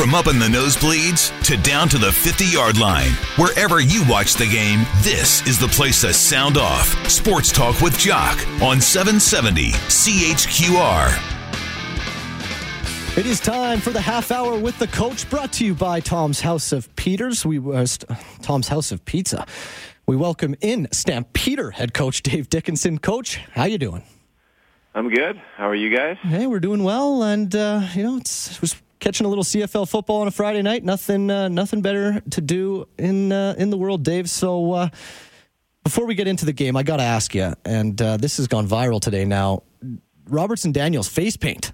From up in the nosebleeds to down to the 50 yard line, wherever you watch the game, this is the place to sound off. Sports Talk with Jock on 770 CHQR. It is time for the half hour with the coach, brought to you by Tom's House of Peters. We uh, Tom's House of Pizza. We welcome in Stampeder head coach Dave Dickenson. Coach, how you doing? I'm good. How are you guys? Hey, we're doing well, and uh, you know it's it was catching a little CFL football on a Friday night. Nothing, uh, nothing better to do in uh, in the world, Dave. So uh, before we get into the game, I got to ask you, and uh, this has gone viral today. Now, Robertson Daniel's face paint.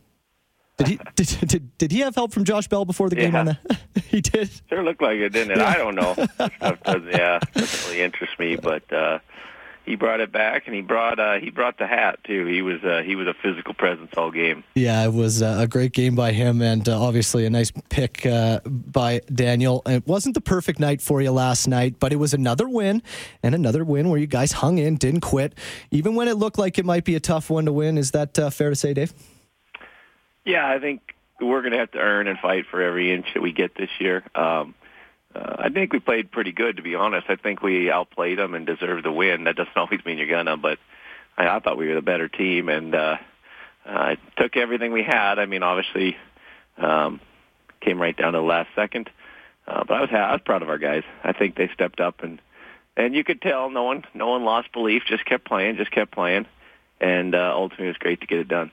Did he did, did, did he have help from Josh Bell before the game Yeah. on that? he did. Sure looked like it, didn't it? I don't know. Stuff doesn't, yeah, doesn't really interest me, but uh, he brought it back, and he brought uh, he brought the hat too. He was uh, he was a physical presence all game. Yeah, it was uh, a great game by him, and uh, obviously a nice pick uh, by Daniel. It wasn't the perfect night for you last night, but it was another win, and another win where you guys hung in, didn't quit, even when it looked like it might be a tough one to win. Is that uh, fair to say, Dave? Yeah, I think we're going to have to earn and fight for every inch that we get this year. Um, uh, I think we played pretty good, to be honest. I think we outplayed them and deserved the win. That doesn't always mean you're gonna, but I, I thought we were the better team and uh, uh, took everything we had. I mean, obviously, um, came right down to the last second. Uh, but I was I was proud of our guys. I think they stepped up and and you could tell no one no one lost belief. Just kept playing, just kept playing, and uh, ultimately it was great to get it done.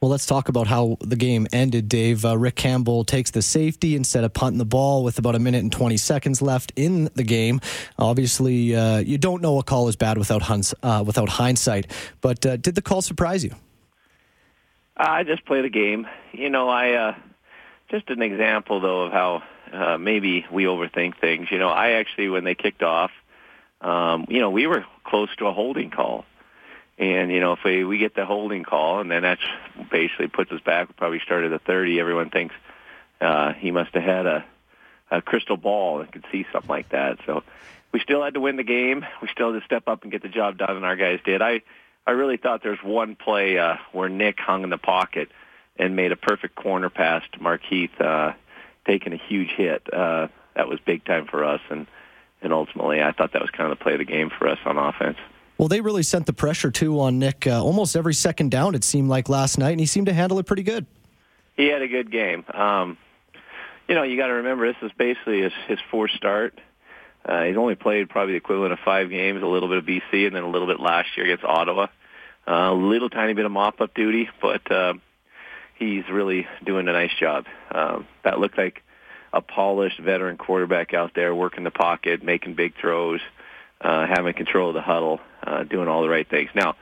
Well, let's talk about how the game ended, Dave. Uh, Rick Campbell takes the safety instead of punting the ball with about a minute and 20 seconds left in the game. Obviously, uh, you don't know a call is bad without, hunts, uh, without hindsight, but uh, did the call surprise you? I just play the game. You know, I uh, just an example though of how uh, maybe we overthink things. You know, I actually when they kicked off, um, you know, we were close to a holding call. And you know, if we we get the holding call, and then that's basically puts us back. We probably started at 30. Everyone thinks uh, he must have had a, a crystal ball and could see something like that. So we still had to win the game. We still had to step up and get the job done, and our guys did. I I really thought there was one play uh, where Nick hung in the pocket and made a perfect corner pass to Markeith, uh, taking a huge hit. Uh, that was big time for us, and and ultimately, I thought that was kind of the play of the game for us on offense. Well, they really sent the pressure too on Nick uh, almost every second down. It seemed like last night, and he seemed to handle it pretty good. He had a good game. Um, you know, you got to remember this is basically his, his fourth start. Uh, he's only played probably the equivalent of five games, a little bit of BC, and then a little bit last year against Ottawa. Uh, a little tiny bit of mop-up duty, but uh, he's really doing a nice job. Um, that looked like a polished veteran quarterback out there working the pocket, making big throws, uh, having control of the huddle, uh, doing all the right things. Now,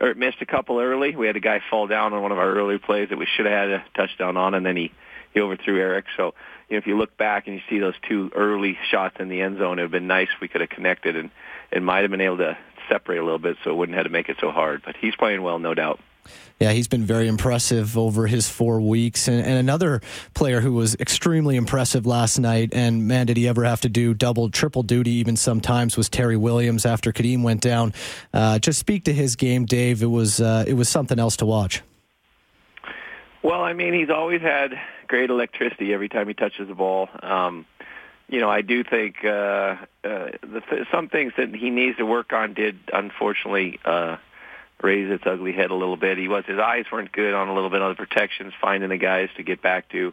er, missed a couple early. We had a guy fall down on one of our early plays that we should have had a touchdown on, and then he he overthrew Eric. So, you know, if you look back and you see those two early shots in the end zone, it would have been nice if we could have connected and it might have been able to separate a little bit so it wouldn't have to make it so hard. But he's playing well, no doubt. Yeah, he's been very impressive over his four weeks. And, and another player who was extremely impressive last night, and man, did he ever have to do double, triple duty even sometimes, was Terry Williams after Kadeem went down. Uh, just speak to his game, Dave. It was, uh, it was something else to watch. Well, I mean, he's always had great electricity every time he touches the ball. Um, you know, I do think uh, uh, the th- some things that he needs to work on did unfortunately uh, raise its ugly head a little bit. He was his eyes weren't good on a little bit of the protections, finding the guys to get back to.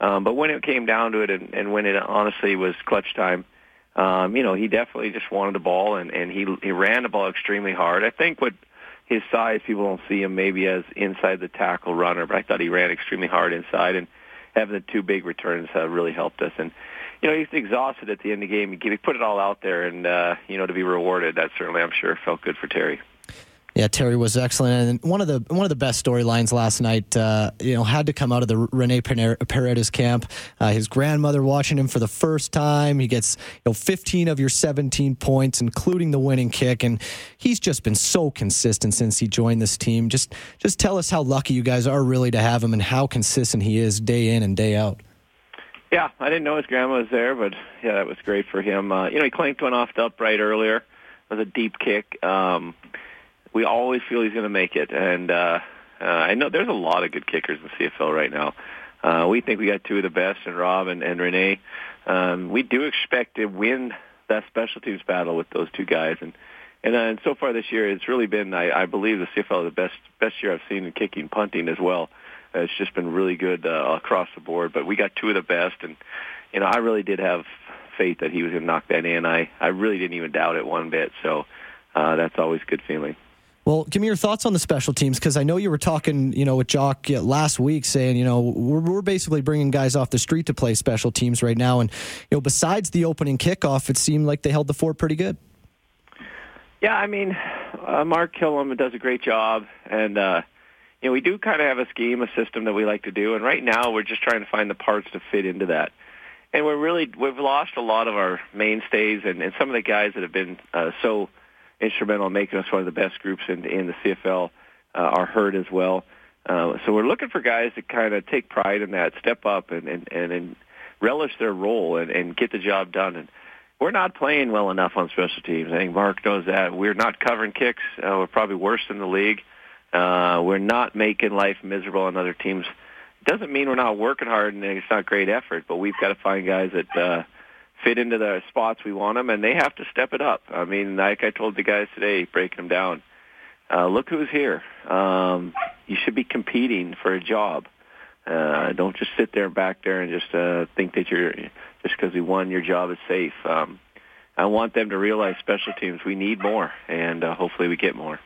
Um, but when it came down to it, and, and when it honestly was clutch time, um, you know, he definitely just wanted the ball, and, and he he ran the ball extremely hard. I think what his size, people don't see him maybe as inside the tackle runner, but I thought he ran extremely hard inside, and having the two big returns uh, really helped us. And you know, he's exhausted at the end of the game. He, put it all out there, and uh, you know, to be rewarded, that certainly, I'm sure, felt good for Terry. Yeah, Terry was excellent, and one of the one of the best storylines last night. Uh, you know, had to come out of the Rene Paredes camp. Uh, his grandmother watching him for the first time. He gets you know 15 of your 17 points, including the winning kick, and he's just been so consistent since he joined this team. Just just tell us how lucky you guys are really to have him, and how consistent he is day in and day out. Yeah, I didn't know his grandma was there, but yeah, that was great for him. Uh, you know, he clanked one off the upright earlier. It was a deep kick. Um, we always feel he's going to make it, and uh, uh, I know there's a lot of good kickers in CFL right now. uh, we think we got two of the best in Rob and, and Rene. Um, we do expect to win that special teams battle with those two guys, and and, uh, and so far this year, it's really been, I, I believe, the CFL the best best year I've seen in kicking, punting as well. Uh, it's just been really good uh, across the board. But we got two of the best, and you know, I really did have faith that he was going to knock that in. I I really didn't even doubt it one bit. So uh, that's always a good feeling. Well, give me your thoughts on the special teams because I know you were talking, you know, with Jock last week, saying, you know, we're, we're basically bringing guys off the street to play special teams right now, and you know, besides the opening kickoff, it seemed like they held the fort pretty good. Yeah, I mean, uh, Mark Kilam does a great job, and uh, you know, we do kind of have a scheme, a system that we like to do, and right now we're just trying to find the parts to fit into that. And we're really we've lost a lot of our mainstays, and, and some of the guys that have been uh, so instrumental in making us one of the best groups in, in the CFL uh, are hurt as well. Uh, so we're looking for guys to kind of take pride in that, step up, and and and, and relish their role and, and get the job done. And we're not playing well enough on special teams. I think Mark knows that. We're not covering kicks. Uh, we're probably worse in the league. Uh, we're not making life miserable on other teams. Doesn't mean we're not working hard and it's not great effort, but we've got to find guys that uh, fit into the spots we want them, and they have to step it up. I mean, like I told the guys today, breaking them down. Uh, look who's here. Um, you should be competing for a job. Uh, don't just sit there back there and just uh, think that you're just because we won, your job is safe. Um, I want them to realize special teams. We need more, and uh, hopefully we get more.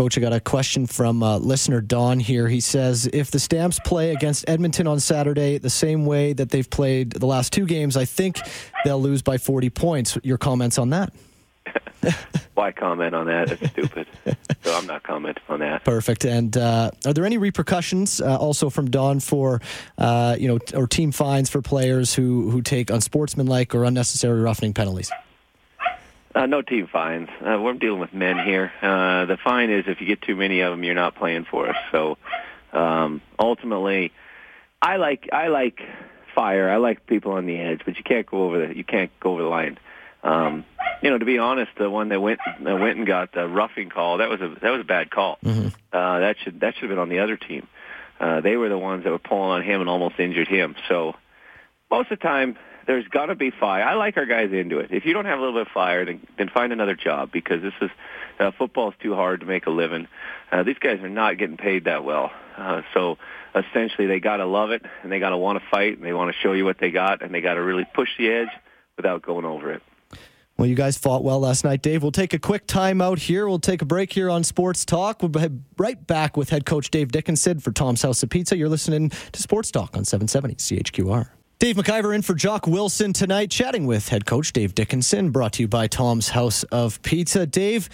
Coach, I got a question from uh, listener Don here. He says, if the Stamps play against Edmonton on Saturday the same way that they've played the last two games, I think they'll lose by 40 points. Your comments on that? Why comment on that? It's stupid. so I'm not commenting on that. Perfect. And uh, are there any repercussions uh, also from Don for uh, you know or team fines for players who who take unsportsmanlike or unnecessary roughening penalties? Uh, no team fines. Uh, we're dealing with men here. Uh, the fine is if you get too many of them, you're not playing for us. So um, ultimately, I like I like fire. I like people on the edge, but you can't go over the you can't go over the line. Um, you know, to be honest, the one that went that went and got the roughing call that was a that was a bad call. Mm-hmm. Uh, that should that should have been on the other team. Uh, they were the ones that were pulling on him and almost injured him. So most of the time, there's got to be fire. I like our guys into it. If you don't have a little bit of fire, then then find another job because this is uh, is too hard to make a living. Uh, these guys are not getting paid that well. Uh, so essentially, they got to love it and they got to want to fight and they want to show you what they got and they got to really push the edge without going over it. Well, you guys fought well last night, Dave. We'll take a quick time out here. We'll take a break here on Sports Talk. We'll be right back with head coach Dave Dickenson for Tom's House of Pizza. You're listening to Sports Talk on 770 CHQR. Dave McIver in for Jock Wilson tonight, chatting with head coach Dave Dickenson, brought to you by Tom's House of Pizza. Dave,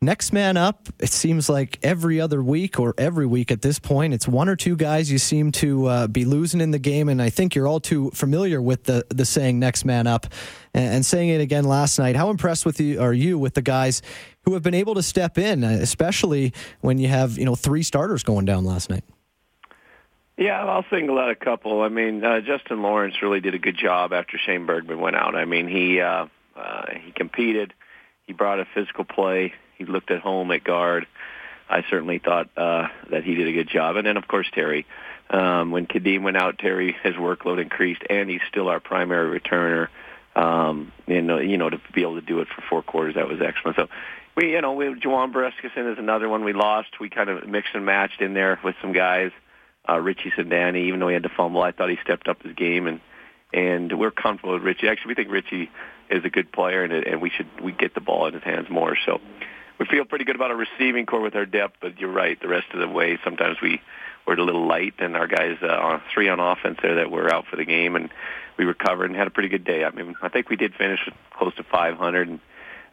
next man up, it seems like every other week or every week at this point, it's one or two guys you seem to uh, be losing in the game. And I think you're all too familiar with the, the saying next man up and, and saying it again last night. How impressed with you are you with the guys who have been able to step in, especially when you have, you know, three starters going down last night? Yeah, I'll single out a couple. I mean, uh, Justin Lawrence really did a good job after Shane Bergman went out. I mean, he uh, uh, he competed. He brought a physical play. He looked at home at guard. I certainly thought uh, that he did a good job. And then, of course, Terry. Um, when Kadeem went out, Terry his workload increased, and he's still our primary returner. Um, and uh, you know, to be able to do it for four quarters, that was excellent. So, we, you know, we Juwan Brescacin is another one we lost. We kind of mixed and matched in there with some guys. Uh, Richie Sindani, even though he had to fumble, I thought he stepped up his game, and and we're comfortable with Richie. Actually, we think Richie is a good player, and and we should we get the ball in his hands more. So we feel pretty good about our receiving corps with our depth, but you're right. The rest of the way, sometimes we were a little light, and our guys uh, on three on offense there that were out for the game, and we recovered and had a pretty good day. I mean, I think we did finish close to 500, and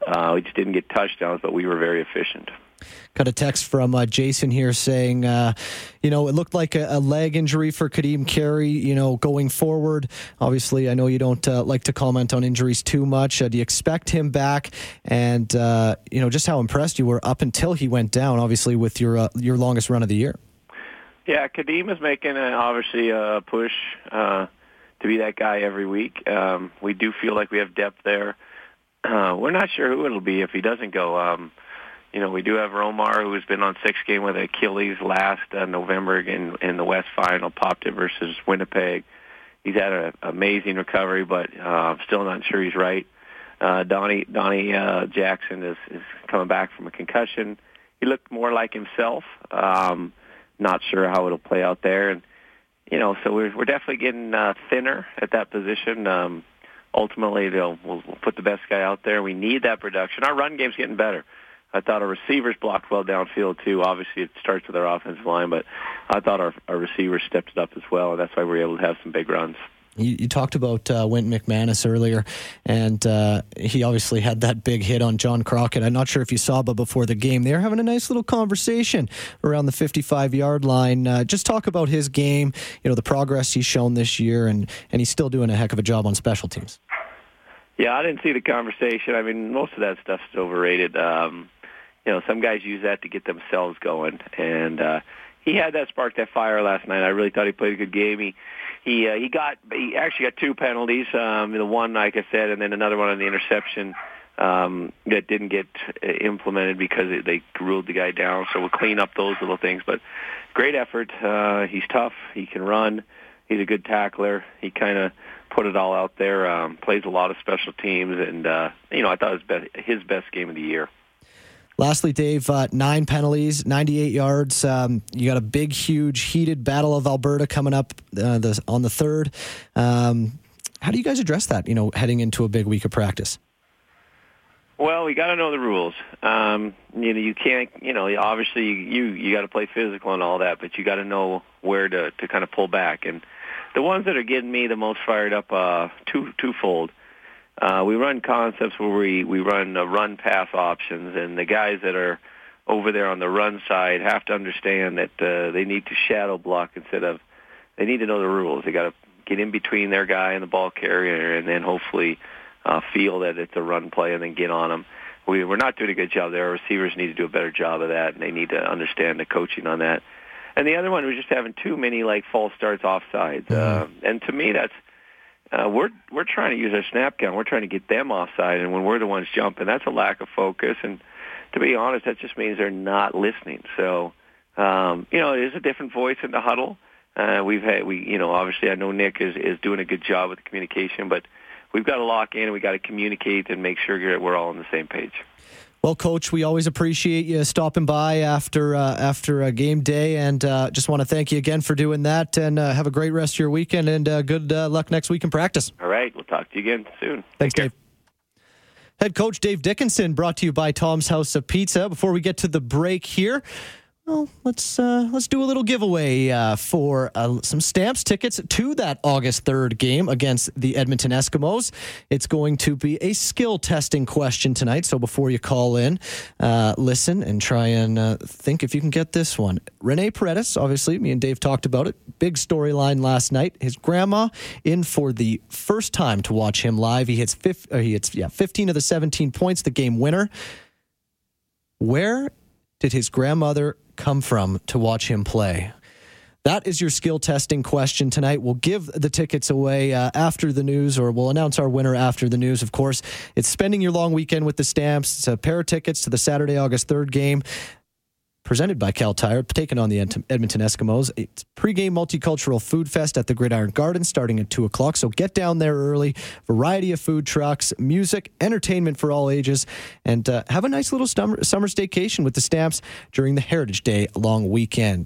uh, we just didn't get touchdowns, but we were very efficient. Got a text from uh, Jason here saying, uh, you know, it looked like a, a, leg injury for Kadeem Carey, you know, going forward. Obviously, I know you don't uh, like to comment on injuries too much. Uh, do you expect him back? And, uh, you know, just how impressed you were up until he went down, obviously, with your, uh, your longest run of the year. Yeah, Kadeem is making, a, obviously, a push to be that guy every week. Um, we do feel like we have depth there. we're not sure who it'll be if he doesn't go. Um, you know, we do have Romar, who's been on six game with Achilles last uh, November in, in the West Final, popped it versus Winnipeg. He's had an amazing recovery, but uh, I'm still not sure he's right. Uh, Donnie Donnie uh, Jackson is, is coming back from a concussion. He looked more like himself. Um, not sure how it'll play out there, and you know, so we're we're definitely getting uh, thinner at that position. Um, ultimately, they'll we'll, we'll put the best guy out there. We need that production. Our run game's getting better. I thought our receivers blocked well downfield too. Obviously, it starts with our offensive line, but I thought our our receivers stepped it up as well, and that's why we were able to have some big runs. You, you talked about uh, Wynton McManus earlier, and uh, he obviously had that big hit on John Crockett. I'm not sure if you saw, but before the game, they were having a nice little conversation around the 55 yard line. Uh, just talk about his game, you know, the progress he's shown this year, and, and he's still doing a heck of a job on special teams. Yeah, I didn't see the conversation. I mean, most of that stuff's overrated. Um, you know, some guys use that to get themselves going, and uh, he had that spark, that fire last night. I really thought he played a good game. He he uh, he got he actually got two penalties. Um, the one, like I said, and then another one on the interception um, that didn't get uh, implemented because they ruled the guy down. So we'll clean up those little things. But great effort. Uh, he's tough. He can run. He's a good tackler. He kind of put it all out there. Um, plays a lot of special teams, and uh, you know I thought it was best, his best game of the year. Lastly, Dave, uh, nine penalties, 98 yards. Um, you got a big, huge, heated Battle of Alberta coming up uh, the, on the third. Um, how do you guys address that? You know, heading into a big week of practice. Well, we got to know the rules. Um, you know, you can't. You know, obviously you you got to play physical and all that, but you got to know where to to kind of pull back. And the ones that are getting me the most fired up, uh, two twofold. Uh, we run concepts where we, we run uh, run pass options, and the guys that are over there on the run side have to understand that uh, they need to shadow block instead of they need to know the rules. They got to get in between their guy and the ball carrier, and then hopefully uh, feel that it's a run play and then get on them. We, we're not doing a good job there. Our receivers need to do a better job of that, and they need to understand the coaching on that. And the other one was just having too many like false starts offsides. Uh, and to me, that's uh, we're we're trying to use our snap count. We're trying to get them offside, and when we're the ones jumping, that's a lack of focus. And to be honest, that just means they're not listening. So, um, you know, it is a different voice in the huddle. Uh, we've had we, you know, obviously I know Nick is is doing a good job with the communication, but we've got to lock in and we got to communicate and make sure that we're all on the same page. Well, Coach, we always appreciate you stopping by after uh, after a game day, and uh, just want to thank you again for doing that. And uh, have a great rest of your weekend, and uh, good uh, luck next week in practice. All right, we'll talk to you again soon. Thanks, Dave. Head coach Dave Dickenson, brought to you by Tom's House of Pizza. Before we get to the break here, well, let's uh, let's do a little giveaway uh, for uh, some stamps tickets to that August third game against the Edmonton Eskimos. It's going to be a skill testing question tonight. So before you call in, uh, listen and try and uh, think if you can get this one. Rene Paredes, obviously, me and Dave talked about it. Big storyline last night. His grandma in for the first time to watch him live. He hits fif- uh, he hits yeah 15 of the 17 points, the game winner. Where did his grandmother come from to watch him play? That is your skill testing question tonight. We'll give the tickets away uh, after the news, or we'll announce our winner after the news, of course. It's spending your long weekend with the Stamps. It's a pair of tickets to the Saturday, August 3rd game presented by Kal Tire, taking on the Edmonton Eskimos. It's pregame multicultural food fest at the Gridiron Garden starting at 2 o'clock. So get down there early. Variety of food trucks, music, entertainment for all ages, and uh, have a nice little summer, summer staycation with the Stamps during the Heritage Day long weekend.